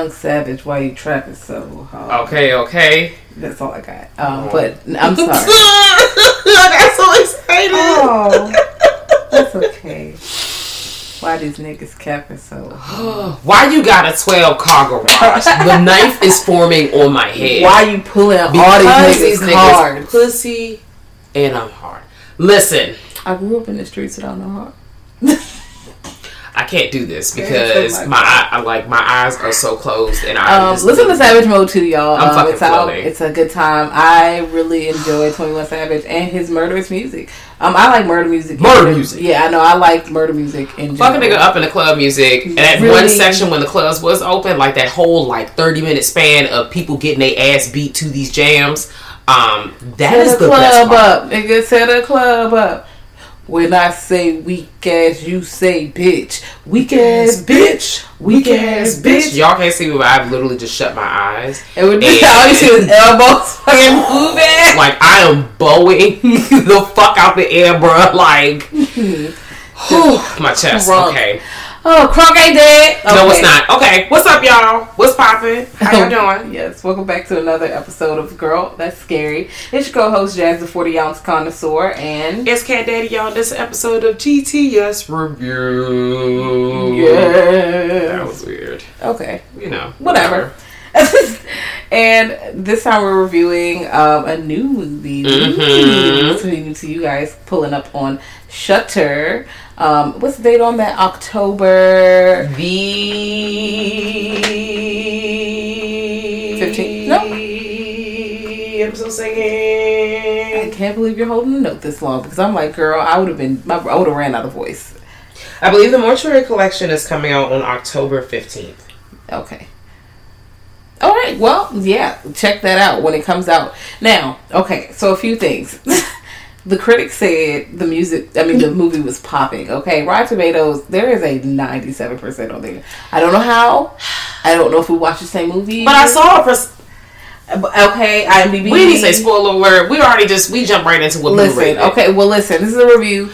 Young Savage, why you trapping so hard? Okay, okay. That's all I got. Um, but I'm sorry. Got so excited. oh, that's okay. Why these niggas capping so hard? Why you got a 12 car garage? the knife is forming on my head. Why you pulling all Because these niggas niggas pussy and I'm hard. Listen, I grew up in the streets without no heart. I can't do this because so my eye, I, like my eyes are so closed and I Um, listen to Savage Mode too, y'all. I'm um, fucking it's out. It's a good time. I really enjoy Twenty One Savage and his murderous music. Um, I like murder music. Murder music. Yeah, I know. I like murder music general. fucking nigga up in the club music and that Really? one section when the clubs was open, like that whole like 30 minute span of people getting their ass beat to these jams. Um, that Set is the the best club part. up, nigga. Set the club up. When I say weak ass, you say bitch. Weak ass bitch. Weak ass bitch. Y'all can't see me, but I've literally just shut my eyes. It would And- all you see is elbows fucking moving. like I am bowing the fuck out the air, bro. Like, whew, my chest. Crunk. Okay. Oh, Crunk ain't dead. No, it's not. Okay, what's up, y'all? What's poppin'? How y'all doing? Yes, welcome back to another episode of Girl That's Scary. It's your co-host Jazz, the 40 ounce connoisseur, and It's Cat Daddy, y'all. This episode of GTS Review. yeah, That was weird. okay, You know, whatever. and this time we're reviewing um, a new movie. Mhm. So new to you guys, pulling up on Shudder. Um, what's the date on that? October. The 15. No. I'm so I can't believe you're holding a note this long because I'm like, girl, I would have been, my, I would have ran out of voice. I believe the Mortuary Collection is coming out on October 15th. Okay. All right. Well, yeah. Check that out when it comes out. Now, okay. So a few things. the critics said the music. I mean, the mm-hmm. movie was popping. Okay, Rotten Tomatoes. There is a ninety-seven percent on there. I don't know how. I don't know if we watched the same movie. But I saw a pers- Okay, IMDb. We didn't say spoiler alert. We already just we jump right into what Listen. Blu-ray. Okay. Well, listen. This is a review.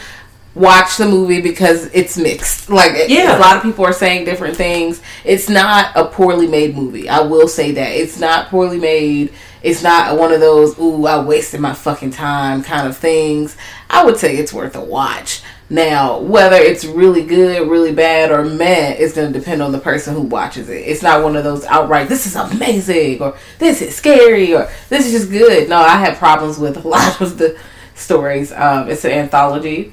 Watch the movie because it's mixed. Like, it- Yeah. a lot of people are saying different things. It's not a poorly made movie. I will say that it's not poorly made. It's not one of those "ooh, I wasted my fucking time" kind of things. I would say it's worth a watch. Now, whether it's really good, really bad, or meh, it's going to depend on the person who watches it. It's not one of those outright "this is amazing" or "this is scary" or "this is just good." No, I have problems with a lot of the stories. Um, it's an anthology.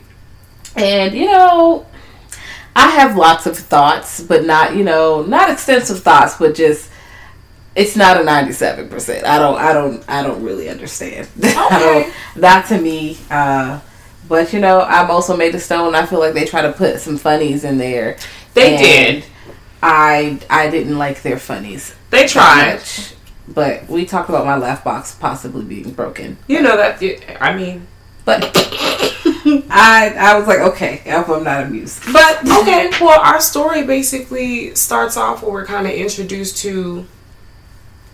And you know, I have lots of thoughts, but not you know, not extensive thoughts, but just it's not a ninety-seven percent. I don't, I don't, I don't really understand. I don't, to me. Uh, but you know, I'm also made of stone. I feel like they try to put some funnies in there. They did. I I didn't like their funnies. They tried. much. But we talked about my laugh box possibly being broken. You know that. I mean, But I I was like, okay, I'm not amused. But okay. Well, our story basically starts off where we're kind of introduced to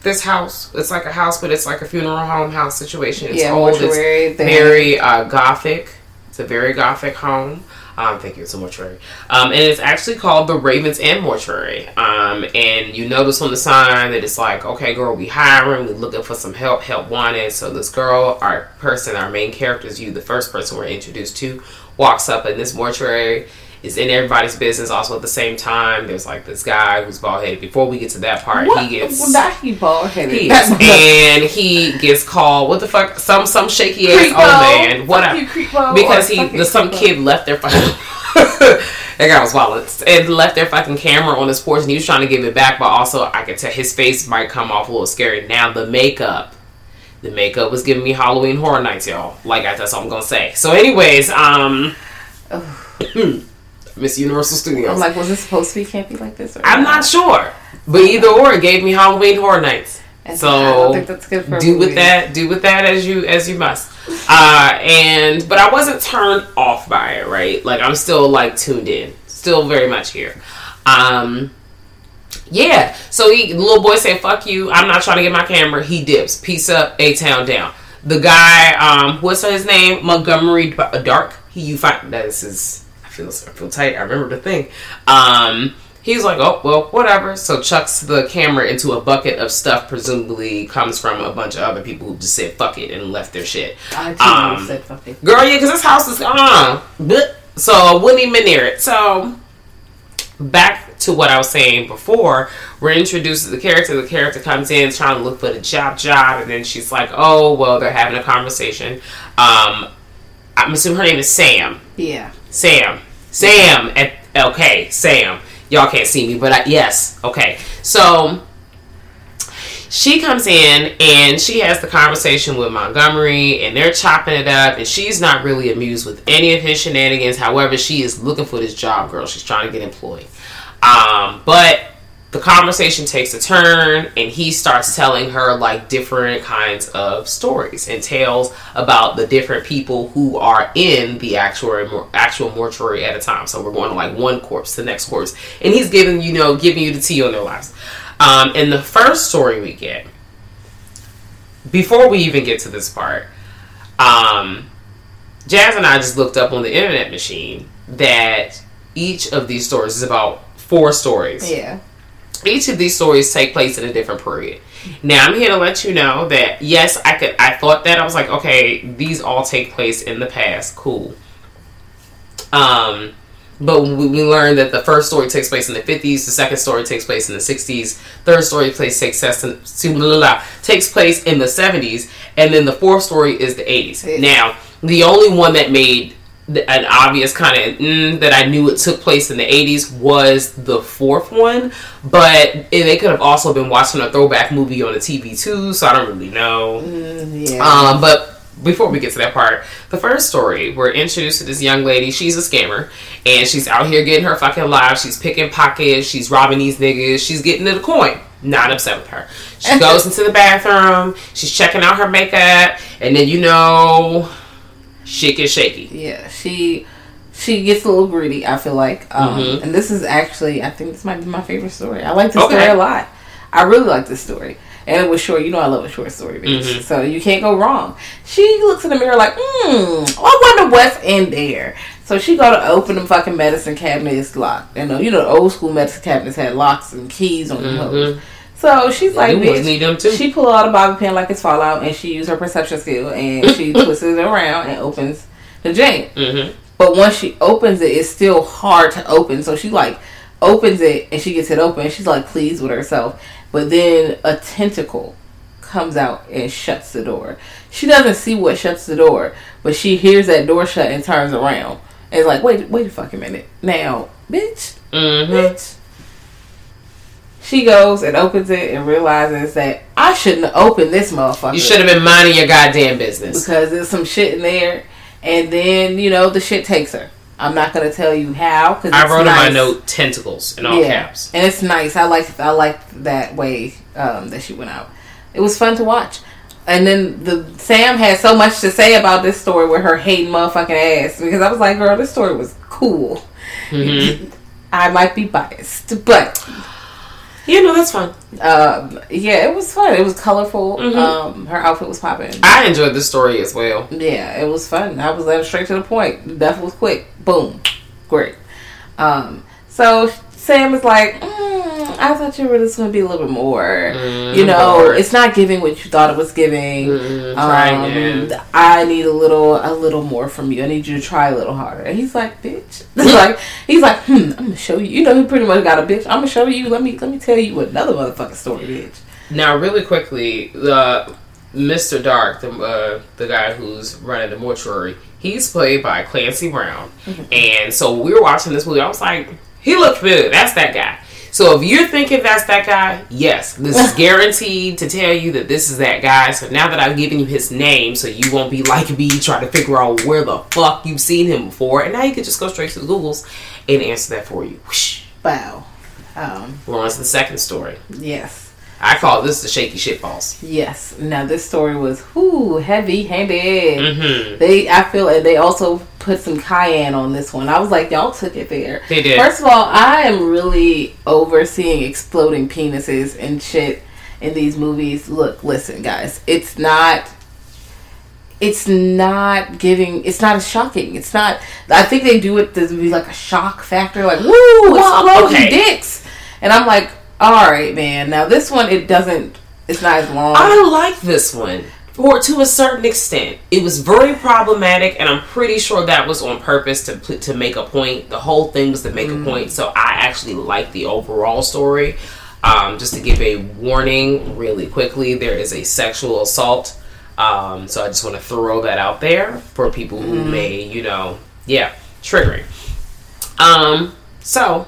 this house. It's like a house, but it's like a funeral home house situation. It's Yeah, old. mortuary It's thing. very uh, gothic. It's a very gothic home. Um, thank you. It's a mortuary, um, and it's actually called the Raven's End Mortuary. Um, and you notice on the sign that it's like, okay, girl, we hiring, We're looking for some help, help wanted. So this girl, our person, our main character is you, the first person we're introduced to, walks up in this mortuary. Is in everybody's business. Also, at the same time, there's like this guy who's bald headed. Before we get to that part, What? he gets Well, not he bald headed. he and he gets called what the fuck some some shaky ass old man whatever because he the, some creepo. kid left their fucking that guy was wild and left their fucking camera on his porch and he was trying to give it back but also I could tell his face might come off a little scary now the makeup the makeup was giving me Halloween horror nights y'all like that's all I'm gonna say so anyways um Miss Universal Studios. I'm like, was this supposed to be campy like this? Or I'm not? sure. But either or it gave me Halloween horror nights. So I don't think that's good for a do with that do with that as you as you must. Uh and but i wasn't turned off by it right? Like i'm still like tuned in. Still very much here. Um yeah. So he little boy said fuck you. I'm not trying to get my camera. He dips. Peace up a town down. The guy um what's his name? Montgomery dark. He you find that is his i feel i feel tight i remember the thing um He's like, oh well, whatever. So chucks the camera into a bucket of stuff. Presumably comes from a bunch of other people who just said fuck it and left their shit. I too Um, said fuck it. Girl, yeah, because this house is uh, so wouldn't even near it. So back to what I was saying before, we're introduced to the character. The character comes in trying to look for the job, job, and then she's like, "Oh, well, they're having a conversation." Um, I'm assuming her name is Sam. Yeah. Sam. Sam. At, okay, Sam. Y'all can't see me, but I, yes. Okay. So she comes in and she has the conversation with Montgomery and they're chopping it up and she's not really amused with any of his shenanigans. However, she is looking for this job, girl. She's trying to get employed. Um, but the conversation takes a turn and he starts telling her like different kinds of stories and tales about the different people who are in the actual actual mortuary at a time. So we're going to like one corpse the next corpse. And he's giving you know giving you the tea on their lives. Um, and the first story we get before we even get to this part um, jazz and i just looked up on the internet machine that each of these stories is about four stories. Yeah. Each of these stories take place in a different period. Now I'm here to let you know that yes, I could. I thought that I was like, okay, these all take place in the past. Cool. Um, but we, we learned that the first story takes place in the 50s, the second story takes place in the 60s, third story place takes takes place in the 70s, and then the fourth story is the 80s. Now, the only one that made an obvious kind of mm, that I knew it took place in the 80s was the fourth one, but they could have also been watching a throwback movie on the TV too, so I don't really know. Yeah. Um, but before we get to that part, the first story, we're introduced to this young lady. She's a scammer, and she's out here getting her fucking lives. She's picking pockets. She's robbing these niggas. She's getting to the coin. Not upset with her. She goes into the bathroom. She's checking out her makeup, and then you know, shit gets shaky. yeah. She she gets a little greedy. I feel like, um, Mhm. and this is actually I think this might be my favorite story. I like this Okay. story a lot. I really like this story. And it was short. You know I love a short story, bitch. Mhm. So you can't go wrong. She looks in the mirror like, hmm, I wonder what's in there. So she go to open the fucking medicine cabinet. It's locked. You know, you know, the old school medicine cabinets had locks and keys on them. So she's like, bitch. need them too. She pull out a bobby pin like it's Fallout, and she use her perception skill, and she twists it around and opens the jam. Mm-hmm. But once she opens it, it's still hard to open. So she like opens it and she gets it open. She's like pleased with herself. But then a tentacle comes out and shuts the door. She doesn't see what shuts the door, but she hears that door shut and turns around. And is like, wait, wait a fucking minute. Now, bitch, Mm-hmm. bitch. She goes and opens it and realizes that I shouldn't have opened this motherfucker You should have been minding your goddamn business. because there's some shit in there, and then you know the shit takes her. I'm not gonna tell you how because I wrote in my note tentacles in all caps. and it's nice. I like I like that way um, that she went out. It was fun to watch. And then the Sam had so much to say about this story with her hating motherfucking ass because I was like, girl, this story was cool. Mm-hmm. I might be biased, but Yeah, no, that's fine. Um, yeah, it was fun. It was colorful. Mm-hmm. Um, her outfit was popping. I enjoyed the story as well. Yeah, it was fun. I was led straight to the point. The death was quick. Boom. Great. Um, so Sam is like, mm, I thought you were just going to be a little bit more. you know, bored. it's not giving what you thought it was giving. try Um. I need a little, a little more from you. I need you to try a little harder. And he's like, bitch. like he's like, hmm, I'm gonna show you. You know, he pretty much got a bitch. I'm gonna show you. Let me, let me tell you another motherfucking story, bitch. Now, really quickly, the Mr. Dark, the uh, the guy who's running the mortuary, he's played by Clancy Brown. And so we were watching this movie. I was like, he looked good. That's that guy. So if you're thinking that's that guy, yes, this is guaranteed to tell you that this is that guy. So now that I've given you his name, so you won't be like me trying to figure out where the fuck you've seen him before, and now you can just go straight to the Googles and answer that for you. Whoosh. Wow. Um, We're on to the second story. yes. I call this the shaky shit balls. Yes. Now this story was whoo heavy handed. Mm-hmm. They, I feel like they also put some cayenne on this one. I was like, y'all took it there. They did. First of all, I am really overseeing exploding penises and shit in these movies. Look, listen, guys, it's not. It's not giving. It's not as shocking. It's not. I think they do it to be like a shock factor, like woo, Well, exploding okay. dicks, and I'm like, all right, man. Now this one, it doesn't. It's not as long. I like this one. For to a certain extent, it was very problematic, and I'm pretty sure that was on purpose to put, to make a point. The whole thing was to make a point. So I actually like the overall story. Um, just to give a warning, really quickly, there is a sexual assault. Um, so I just want to throw that out there for people who may, you know, yeah, triggering. Um, so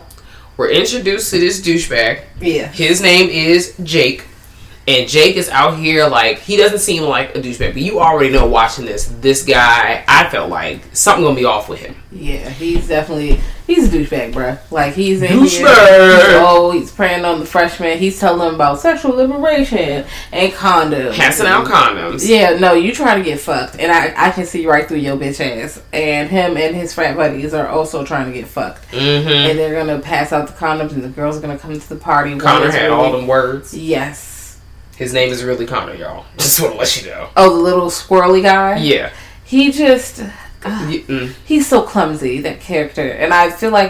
we're introduced to this douchebag. Yeah. His name is Jake. And Jake is out here like he doesn't seem like a douchebag, but you already know watching this. This guy, I felt like something gonna be off with him. Yeah, he's definitely he's a douchebag, bruh. Like he's in here. Douchebag. he's- Oh, he's preying on the freshmen. He's telling them about sexual liberation and condoms. Passing out condoms. Yeah, no, you trying to get fucked, and I I can see right through your bitch ass. And him and his frat buddies are also trying to get fucked, Mm-hmm. and they're gonna pass out the condoms, and the girls are gonna come to the party. Connor had really- all them words. Yes. His name is really Connor, y'all. Just want to let you know. Oh, the little squirrely guy. Yeah. He just. Mm. he's so clumsy that character and i feel like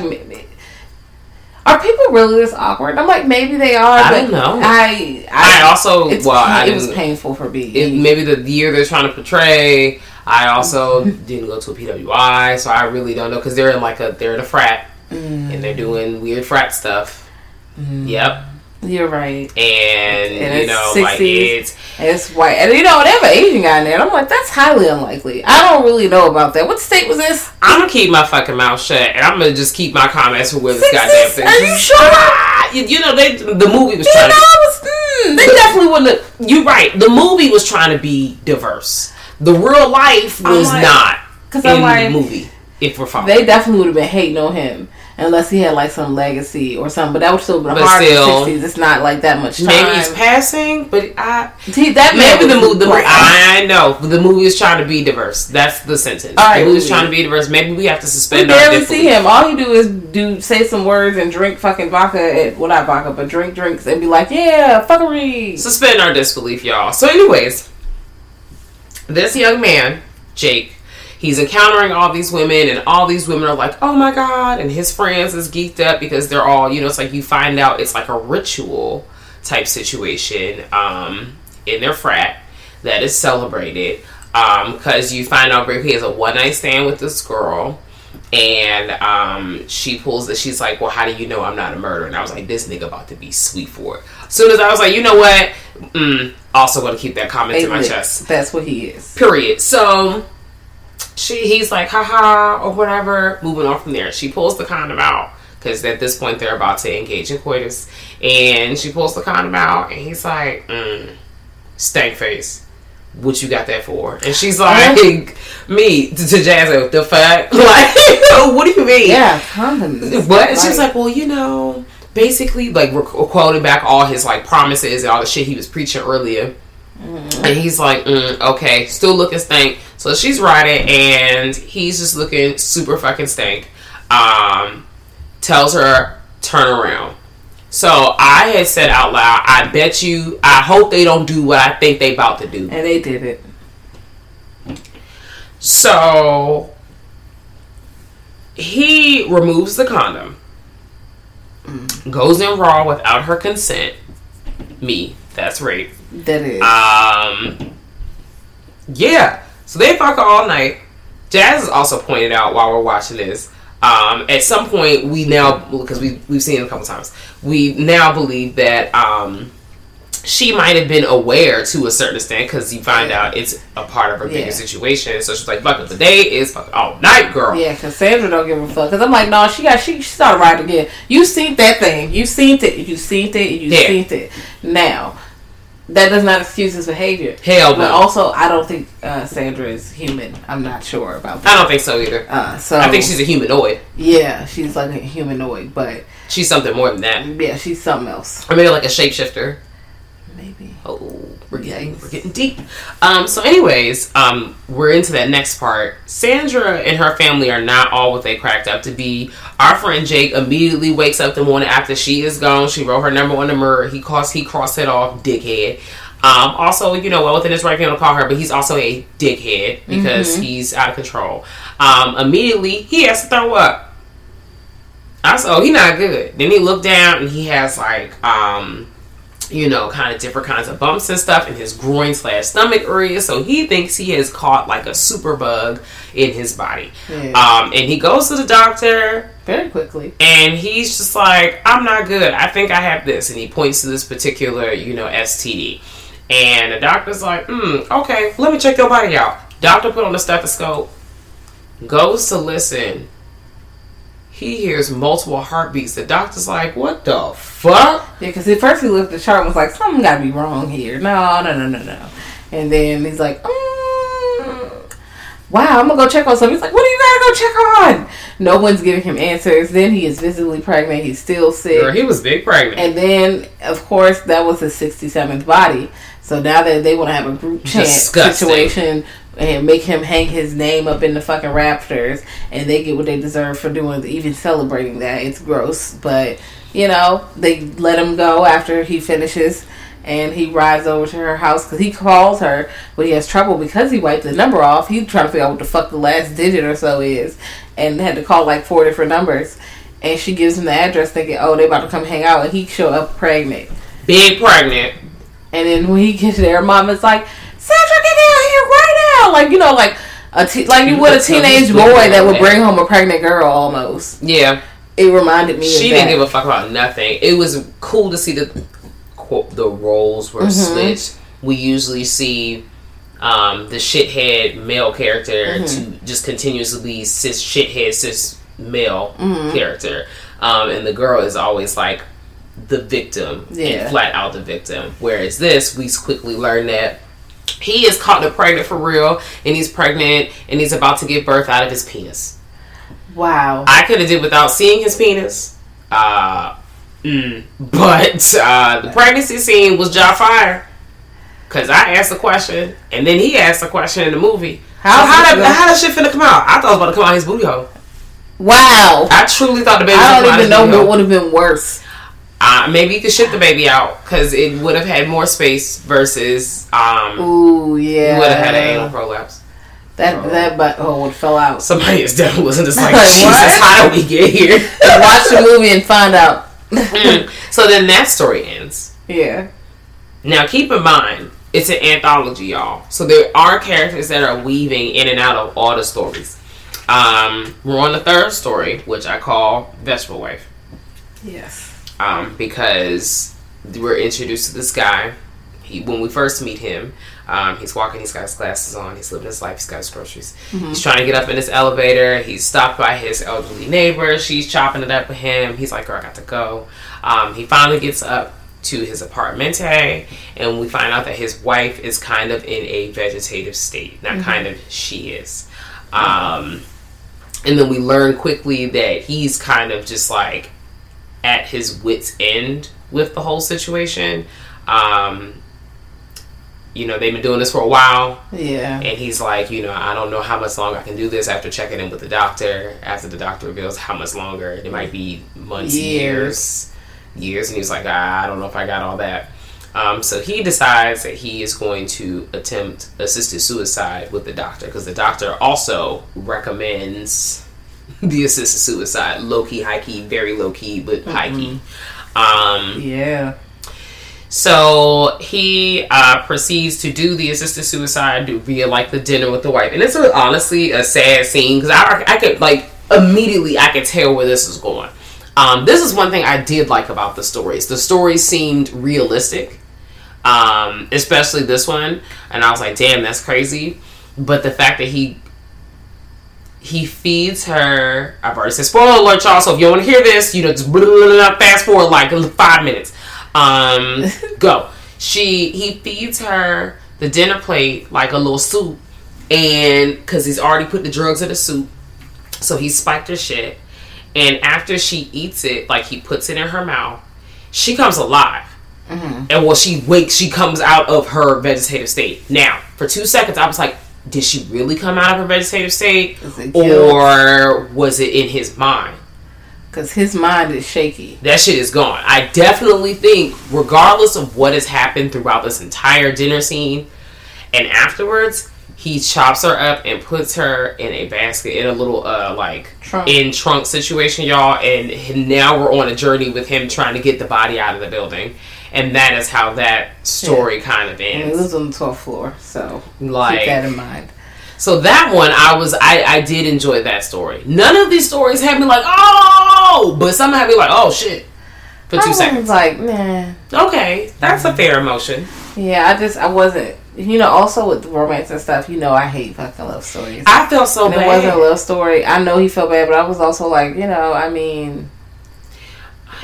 are people really this awkward i'm like maybe they are I but don't know. i I also it's well, I it was painful for me it, maybe the year they're trying to portray. I also didn't go to a PWI, so I really don't know because they're in like a they're in a frat and they're doing weird frat stuff. Yep, you're right and, And you know 60s. like it's it's white and you know an asian guy in there i'm like that's highly unlikely i don't really know about that what state was this I'm gonna keep my fucking mouth shut, and I'm gonna just keep my comments for where this goddamn is- thing. are you sure? Ah, You, you know, they the movie was you trying. know to, was mm, they definitely wouldn't have You're right. The movie was trying to be diverse. The real life was like- not in I'm like- the movie. If we're following, they definitely would have been hating on him unless he had like some legacy or something but that would still But hard still- in the 60s it's not like that much time maybe it's passing, but I See, that maybe the movie. The. I know the movie is trying to be diverse. That's the sentence. All right, the movie's movie. trying to be diverse. Maybe we have to suspend our barely see him. All he do is do say some words and drink fucking vodka. At, well, not vodka, but drink drinks and be like, "Yeah, fuckery." suspend our disbelief, y'all. So, anyways, this young man, Jake, he's encountering all these women, and all these women are like, "Oh my god!" And his friends is geeked up because they're all, you know, it's like you find out it's like a ritual type situation um, in their frat that is celebrated because you find out he has a one night stand with this girl. And um, she pulls it. She's like, "Well, how do you know I'm not a murderer?" And I was like, "This nigga about to be sweet for it." As soon as I was like, "You know what?" Mm, also going to keep that comment to my chest. That's what he is. Period. So she, he's like, haha, or whatever. Moving on from there, she pulls the condom out because at this point they're about to engage in coitus, and she pulls the condom out, and he's like, mm, stank face. What you got that for? And she's like, me to, to Jazz, the fuck? Like, what do you mean? Yeah, condoms. What? And she was like, well, you know, basically, like, we're quoting back all his, like, promises and all the shit he was preaching earlier. And he's like, mm, okay, still looking stank. So she's riding, and he's just looking super fucking stank. Um, tells her, turn around. So I had said out loud, I bet you, I hope they don't do what I think they about to do. And they did it. So he removes the condom, goes in raw without her consent. Me, that's rape. That is. Um, yeah. So they fuck all night. Jazz has also pointed out while we're watching this. Um, at some point, we now because we we've seen it a couple times. We now believe that um, she might have been aware to a certain extent because you find out it's a part of her bigger Yeah. situation. So she's like, "Fuck it, the day is fuck all night, girl." Yeah, because Sandra don't give a fuck. Because I'm like, no, she got she, she started riding again. You seen that thing? You seen it? You seen it? You Yeah. seen it? Now, that does not excuse his behavior. Hell But no. also, I don't think uh, Sandra is human. I'm not sure about that. I don't think so either. Uh, so I think she's a humanoid. yeah, she's like a humanoid, but She's something more than that. yeah, she's something else. Or maybe like a shapeshifter. Maybe. Oh, we're getting we're getting deep. Um, so, anyways, um, we're into that next part. Sandra and her family are not all what they cracked up to be. Our friend Jake immediately wakes up the morning after she is gone. She wrote her number on the mirror. He crossed he crossed it off, dickhead. Um, also, you know, well within his right to call her, but he's also a dickhead because he's out of control. Um, immediately he has to throw up. I said, oh, he not good. Then he looked down and he has like um you know, kind of different kinds of bumps and stuff in his groin slash stomach area. So he thinks he has caught like a super bug in his body. Yeah. Um, and he goes to the doctor Very quickly. and he's just like, I'm not good. I think I have this. And he points to this particular, you know, STD. And the doctor's like, hmm, okay, let me check your body out. Doctor put on the stethoscope, goes to listen. He hears multiple heartbeats. The doctor's like, what the fuck? Yeah, because at first he looked at the chart and was like, something got to be wrong here. No, no, no, no, no. And then he's like, mm, wow, I'm going to go check on something. He's like, what do you got to go check on? No one's giving him answers. Then he is visibly pregnant. He's still sick. Girl, he was big pregnant. And then, of course, that was his 67th body. So now that they want to have a group Disgusting. situation and make him hang his name up in the fucking rafters, and they get what they deserve for doing, even celebrating that. It's gross. But, you know, they let him go after he finishes. And he rides over to her house because he calls her, but he has trouble because he wiped the number off. He's trying to figure out what the fuck the last digit or so is, and had to call like four different numbers. And she gives him the address, thinking, "Oh, they about to come hang out," and he show up pregnant. big pregnant. And then when he gets there, mama's like, "Sandra, get down Like you know, like a te- like you would a teenage boy that would bring home a pregnant girl. Almost, Yeah. it reminded me. She didn't give a fuck about nothing. It was cool to see the quote the roles were switched. We usually see um, the shithead male character to just continuously be cis shithead cis male character, um, and the girl is always like the victim, Yeah. and flat out the victim. Whereas this, we quickly learn that. He is caught the pregnant for real, and he's pregnant, and he's about to give birth out of his penis. Wow. I could have did without seeing his penis. Uh, mm, but uh, the pregnancy scene was jaw fire. Cause I asked a question, and then he asked a question in the movie. How how that how that shit finna come out? I thought it was about to come out his booty hole. wow. I truly thought the baby. I don't even know what would have been worse. Uh, maybe you could ship the baby out because it would have had more space versus um, Ooh, yeah. you would have had an anal prolapse. That that butthole would fell out. Somebody is definitely wasn't just like Like, Jesus. what? How did we get here? Watch the movie and find out. so then that story ends. yeah. Now, keep in mind, it's an anthology, y'all. So there are characters that are weaving in and out of all the stories. Um, we're on the third story, which I call Vegetable Wife, Yes. Um, because we're introduced to this guy. He, when we first meet him, um, he's walking. He's got his glasses on. He's living his life. He's got his groceries. He's trying to get up in this elevator. He's stopped by his elderly neighbor. She's chopping it up with him. He's like, "Girl, I got to go." Um, he finally gets up to his apartment, and we find out that his wife is kind of in a vegetative state. Not kind of, she is. Um, and then we learn quickly that he's kind of just like at his wits end with the whole situation. Um, you know, they've been doing this for a while, Yeah. and he's like, you know, I don't know how much longer I can do this after checking in with the doctor. After the doctor reveals how much longer, it might be months, Years. years. years, and he's like, "Ah, I don't know if I got all that. Um, so he decides that he is going to attempt assisted suicide with the doctor because the doctor also recommends the assisted suicide, low key, high key, very low key, but high key. Um, Yeah. so he uh, proceeds to do the assisted suicide via like the dinner with the wife, and it's a, honestly a sad scene because I, I could like immediately I could tell where this is going. Um, this is one thing I did like about the stories. The stories seemed realistic, um, especially this one, and I was like, "Damn, that's crazy." But the fact that he he feeds her. I've already said spoiler alert, y'all. So if you want to hear this, you know, just blah, blah, blah, fast forward like five minutes. Um, go. She he feeds her the dinner plate like a little soup, and because he's already put the drugs in the soup, so he spiked her shit. And after she eats it, like he puts it in her mouth, she comes alive. And when she wakes, she comes out of her vegetative state. Now, for two seconds, I was like, did she really come out of her vegetative state? Is it guilt? Or was it in his mind? Because his mind is shaky. That shit is gone. I definitely think, regardless of what has happened throughout this entire dinner scene and afterwards, he chops her up and puts her in a basket in a little uh like Trunk. in trunk situation, y'all. And now we're on a journey with him trying to get the body out of the building, and that is how that story kind of ends. And he ends. lives on the 12th floor, so Like- keep that in mind. So that one, I was, I, I did enjoy that story. None of these stories had me like, oh, but some had me like, oh shit, for I two was seconds. like, man, Okay, that's a fair emotion. yeah, I just, I wasn't, you know, also with romance and stuff, you know, I hate fucking love stories. I felt so and it wasn't a love story. I know he felt bad, but I was also like, you know, I mean,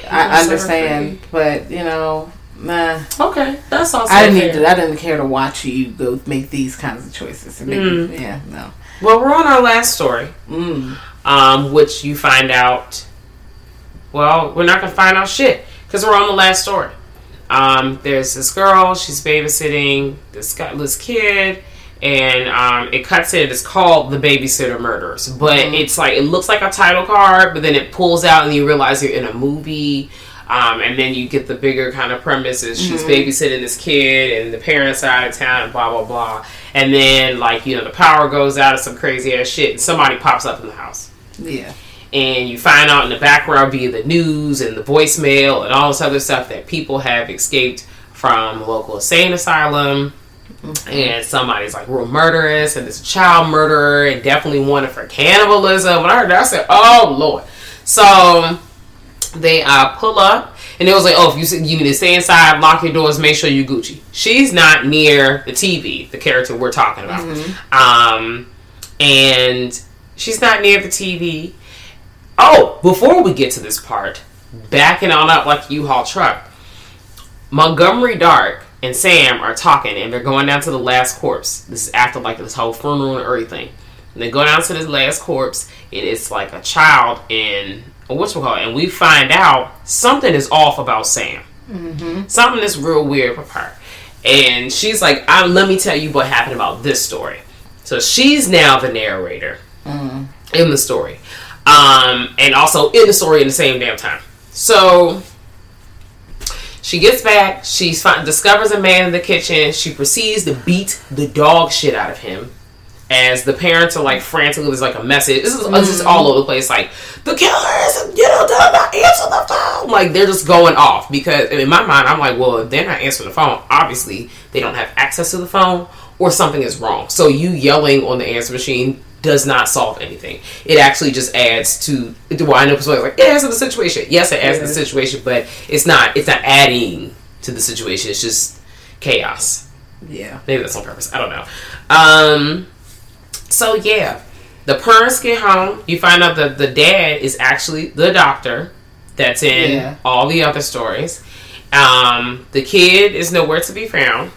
I was understand, but you know, nah. Okay, that's also I didn't fair. need to, I didn't care to watch you go make these kinds of choices. It made Mm. yeah, no. Well, we're on our last story, Mm. um, which you find out. Well, we're not gonna find out shit because we're on the last story. Um, there's this girl. She's babysitting this guy, this kid, and um, it cuts in. It's called the Babysitter Murders, but it's like it looks like a title card, but then it pulls out, and you realize you're in a movie. Um, and then you get the bigger kind of premise is she's babysitting this kid and the parents are out of town and blah blah blah. And then like you know the power goes out of some crazy ass shit and somebody pops up in the house. Yeah. and you find out in the background via the news and the voicemail and all this other stuff that people have escaped from a local insane asylum. And somebody's like real murderous and there's a child murderer and definitely wanted for cannibalism. When i heard that i said oh lord. So they uh, pull up and it was like oh if you you need to stay inside lock your doors make sure you gucci she's not near the tv the character we're talking about um and she's not near the tv Oh, before we get to this part, backing on up like U-Haul truck, Montgomery Dark and Sam are talking and they're going down to the last corpse. This is after like this whole funeral and everything. And they go down to this last corpse. And It is like a child in what's we call it, and we find out something is off about Sam. Something is real weird with her. And she's like, I, "Let me tell you what happened about this story." So she's now the narrator in the story, um, and also in the story in the same damn time. So she gets back. She discovers a man in the kitchen. She proceeds to beat the dog shit out of him. As the parents are like frantically, there's like a message. This is this is all over the place. Like the killer is, you know, does not answer the phone. Like they're just going off because in my mind, I'm like, well, if they're not answering the phone, obviously they don't have access to the phone or something is wrong. So you yelling on the answer machine does not solve anything. It actually just adds to. Well, I know people like, it adds to the situation. Yes, it adds to the situation, but it's not. It's not adding to the situation. It's just chaos. Yeah. Maybe that's on purpose. I don't know. Um. So yeah, the parents get home. You find out that the dad is actually the doctor that's in Yeah. all the other stories. Um, the kid is nowhere to be found.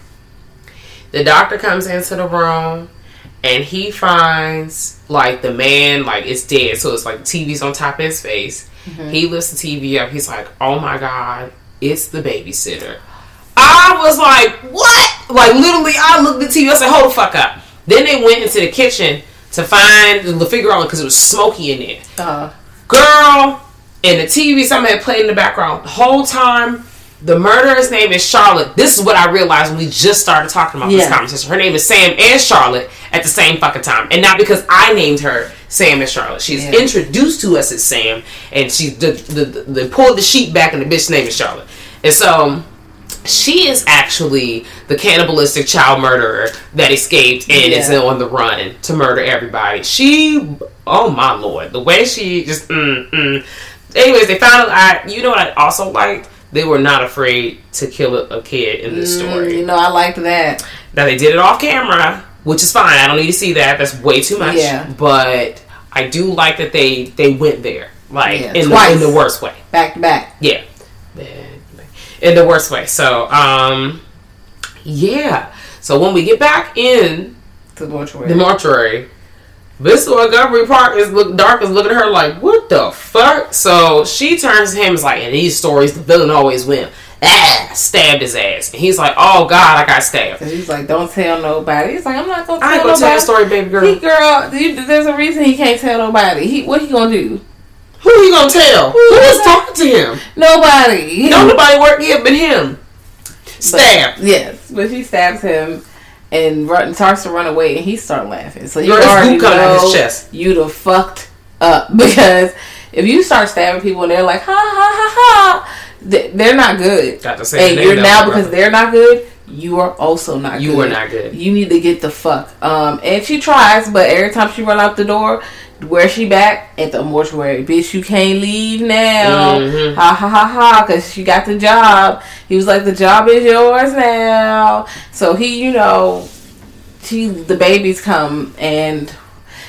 The doctor comes into the room and he finds like the man like it's dead, so it's like TV's on top of his face. He lifts the TV up. He's like, "Oh my god, it's the babysitter." I was like, "What?" Like literally, I looked at the TV. I said, "Hold the fuck up." Then they went into the kitchen to find the figure on because it was smoky in there. Uh, Girl, and the TV somebody had played in the background the whole time. The murderer's name is Charlotte. This is what I realized when we just started talking about this conversation. Her name is Sam and Charlotte at the same fucking time, and not because I named her Sam and Charlotte. She's Yeah. introduced to us as Sam, and she the, the, the, they pulled the sheet back, and the bitch's name is Charlotte. And so she is actually the cannibalistic child murderer that escaped and is on the run to murder everybody. She, oh my lord, the way she just, mm, mm. Anyways, they found out. I, you know what I also liked? They were not afraid to kill a, a kid in this Mm, story. you know, I liked that. Now they did it off camera, which is fine. I don't need to see that. That's way too much. Yeah. But I do like that they they went there, like Yeah, in the, in the worst way. Back to back. Yeah. In the worst way. So, um, yeah. So when we get back in To the mortuary. the mortuary, this Montgomery Park is look dark is looking at her like, what the fuck? So she turns to him and is like, in these stories, the villain always wins. Ah, stabbed his ass. And he's like, oh god, I got stabbed. And he's like, "Don't tell nobody." He's like, "I'm not gonna tell I ain't gonna nobody." tell the story, baby girl. He girl, there's a reason he can't tell nobody. He what he gonna do? Who you gonna tell? Who was talking to him? Nobody. No, nobody worked here but him. Stabbed. Yes, but she stabs him and run, starts to run away, and he start laughing. So you Girl, already boot coming his know chest. you the fucked up because if you start stabbing people and they're like ha ha ha ha, they- they're not good. Got to say And you're now because brother. they're not good. You are also not. You good. are not good. You need to get the fuck. Um, and she tries, but every time she run out the door, where she back at the mortuary, bitch, you can't leave now. Mhm. Ha ha ha ha, because she got the job. He was like, the job is yours now. So he, you know, she the babies come and.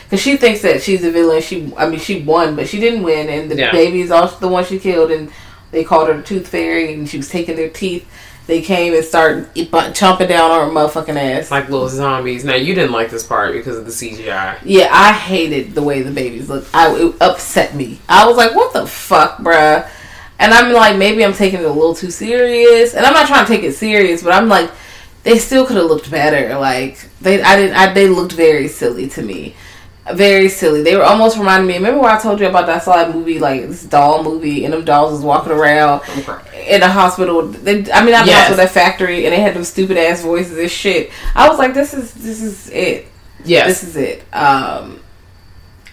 Cause she thinks that she's a villain. She, I mean, she won, but she didn't win, and the Yeah. baby is also the one she killed. And they called her the Tooth Fairy, and she was taking their teeth. They came and started chomping down on her motherfucking ass. Like little zombies. Now you didn't like this part because of the CGI. Yeah, I hated the way the babies looked. I it upset me. I was like, "What the fuck, bruh?" And I'm like, maybe I'm taking it a little too serious. And I'm not trying to take it serious, but I'm like, they still could have looked better. Like they, I didn't. I, they looked very silly to me. Very silly. They were almost reminding me. Remember when I told you about that I saw that movie, like this doll movie, and them dolls was walking around in a hospital. They, I mean, the Yes. hospital, that factory, and they had them stupid ass voices and shit. I was like, this is this is it Yes. this is it. Um,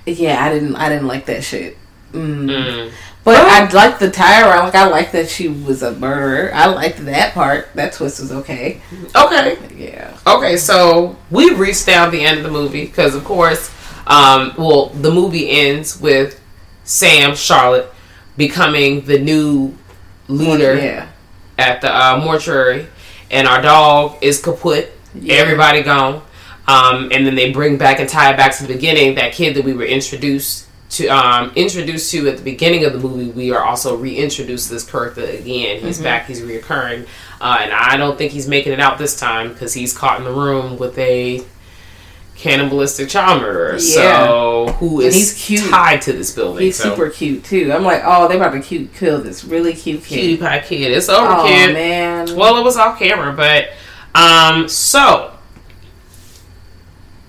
yeah, I didn't, I didn't like that shit. Mm. Mm. But I liked the tire. Like I liked that she was a murderer. I liked that part. That twist was okay. Okay. Yeah. Okay, so we reached down the end of the movie because, of course, um, well, the movie ends with Sam Charlotte becoming the new leader Yeah. at the uh, mortuary, and our dog is kaput. Yeah. Everybody gone, um, and then they bring back and tie it back to the beginning. That kid that we were introduced to, um, introduced to at the beginning of the movie, we are also reintroduced to this character again. He's back. He's reoccurring, uh, and I don't think he's making it out this time because he's caught in the room with a cannibalistic child murderer. So who is he's cute. tied to this building? He's so. super cute too. I'm like, oh, they about to cute kill this really cute cutie kid. pie kid. It's over, Oh kid. man. Well, it was off camera, but um, so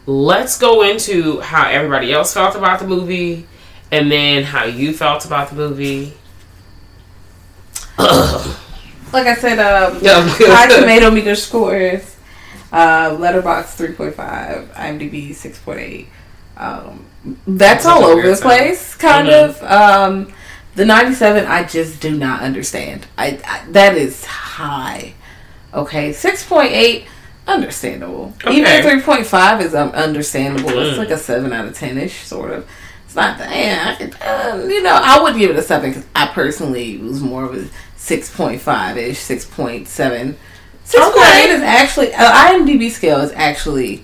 let's go into how everybody else felt about the movie, and then how you felt about the movie. like I said, um, Yeah. high tomato meter scores. Uh, Letterboxd 3.5, IMDb 6.8. Um, that's That's all over the place, kind Mhm. of. Um, the 97, I just do not understand. I, I that is high. Okay, 6.8, understandable. Even Okay. 3.5 is um, understandable. It's Mm. like a 7 out of 10 ish, sort of. It's not that, yeah, uh, you know, I would give it a 7 because I personally was more of a 6.5 ish, 6.7. 6.8 Okay. is actually, uh, IMDb scale is actually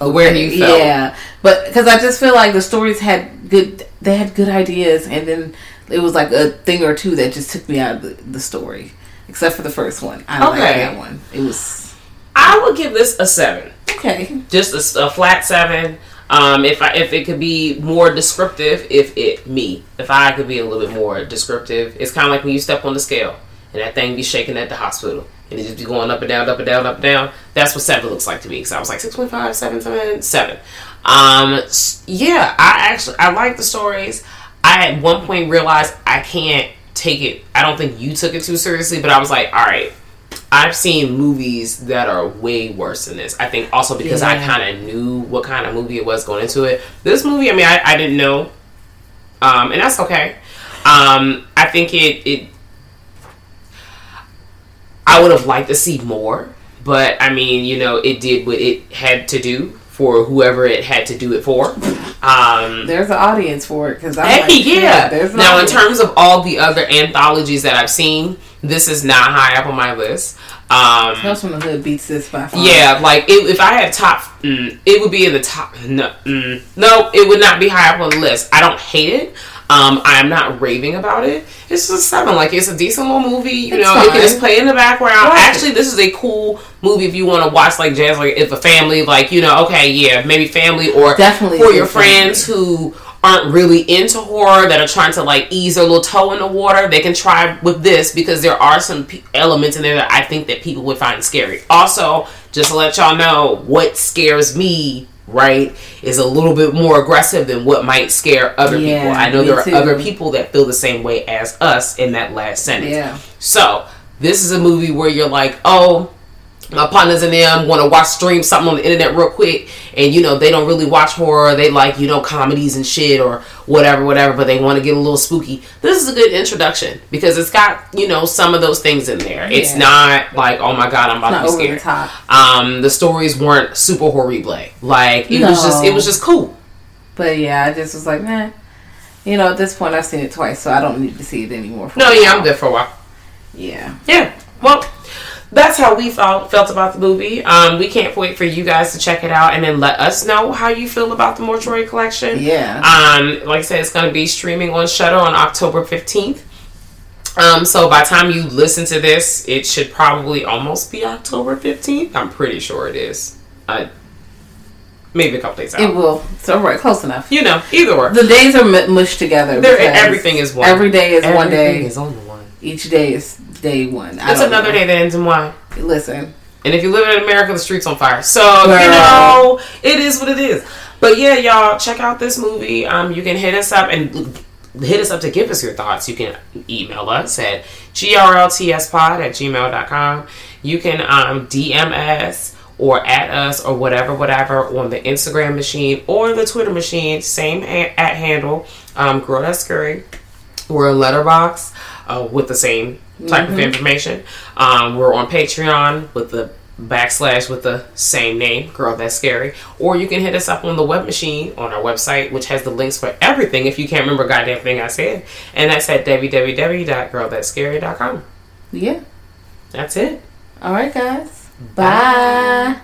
Where you felt. yeah, but because I just feel like the stories had good, they had good ideas, and then it was like a thing or two that just took me out of the, the story. Except for the first one, I liked Okay. that one. It was I would give this a seven, okay. just a flat seven. Um, if I if it could be more descriptive, if it me, if I could be a little bit more descriptive, it's kind of like when you step on the scale and that thing be shaking at the hospital and it just be going up and down, up and down, up and down. That's what seven looks like to me. So I was like 6.5, 7, 7, 7. Um, yeah, I actually I like the stories. I at one point realized I can't take it. I don't think you took it too seriously, but I was like, all right. I've seen movies that are way worse than this. I think also because I kind of knew what kind of movie it was going into it. This movie, I mean, I, I didn't know, um, and that's okay. Um, I think it it. I would have liked to see more, but I mean, you know, it did what it had to do for whoever it had to do it for. Um, There's an audience for it because I'm Hey, like, yeah. There's an now, in terms of all the other anthologies that I've seen, this is not high up on my list. Um, Tales from the Hood beats this by far. yeah, like it, if I had top, mm, it would be in the top. No, mm, no, it would not be high up on the list. I don't hate it. Um, I am not raving about it. It's just a seven. Like it's a decent little movie. You It's know, it can just play in the background. Right. Actually, this is a cool movie if you want to watch like jazz. Like if a family, like you know, okay, yeah, maybe family or Definitely for your good family. friends who aren't really into horror that are trying to like ease their little toe in the water they can try with this because there are some p- elements in there that i think that people would find scary also just to let y'all know what scares me right is a little bit more aggressive than what might scare other Yeah, people i know there are too. other people that feel the same way as us in that last sentence Yeah. so this is a movie where you're like oh my partners and them want to watch stream something on the internet real quick. And you know they don't really watch horror. They like you know comedies and shit or whatever whatever but they want to get a little spooky. This is a good introduction because it's got you know some of those things in there. It's not like oh my god i'm about to be scared. the um the stories weren't super horrible. Like it was just it was just cool. But yeah, I just was like, man. You know, at this point, I've seen it twice, so I don't need to see it anymore. for no yeah i'm good for a while. Yeah. Yeah. Well, that's how we felt felt about the movie. Um, we can't wait for you guys to check it out and then let us know how you feel about the Mortuary Collection. Yeah. Um, like I said, it's going to be streaming on Shudder on October fifteenth. Um, so by the time you listen to this, it should probably almost be October fifteenth. I'm pretty sure it is. Uh, maybe a couple days out. It will. So right, close enough. you know, either or. The days are mushed together. There- everything is one. Every day is one day. is on one. Each day is day one. I It's another know. day that ends in one. Listen, And if you live in America, the streets on fire. So Girl. you know, it is what it is. But yeah, y'all check out this movie. Um, you can hit us up and hit us up to give us your thoughts. You can email us at grltspod at gmail.com. You can um, DM us or at us or whatever, whatever on the Instagram machine or the Twitter machine. Same ha- at handle. Um, Girl That's Scary. We're a Letterboxd uh, with the same type of information. Um, we're on Patreon with the backslash with the same name, Girl That's Scary. Or you can hit us up on the web machine on our website, which has the links for everything if you can't remember a goddamn thing I said. And that's at www.girlthatscary.com. yeah. That's it. All right, guys. Bye.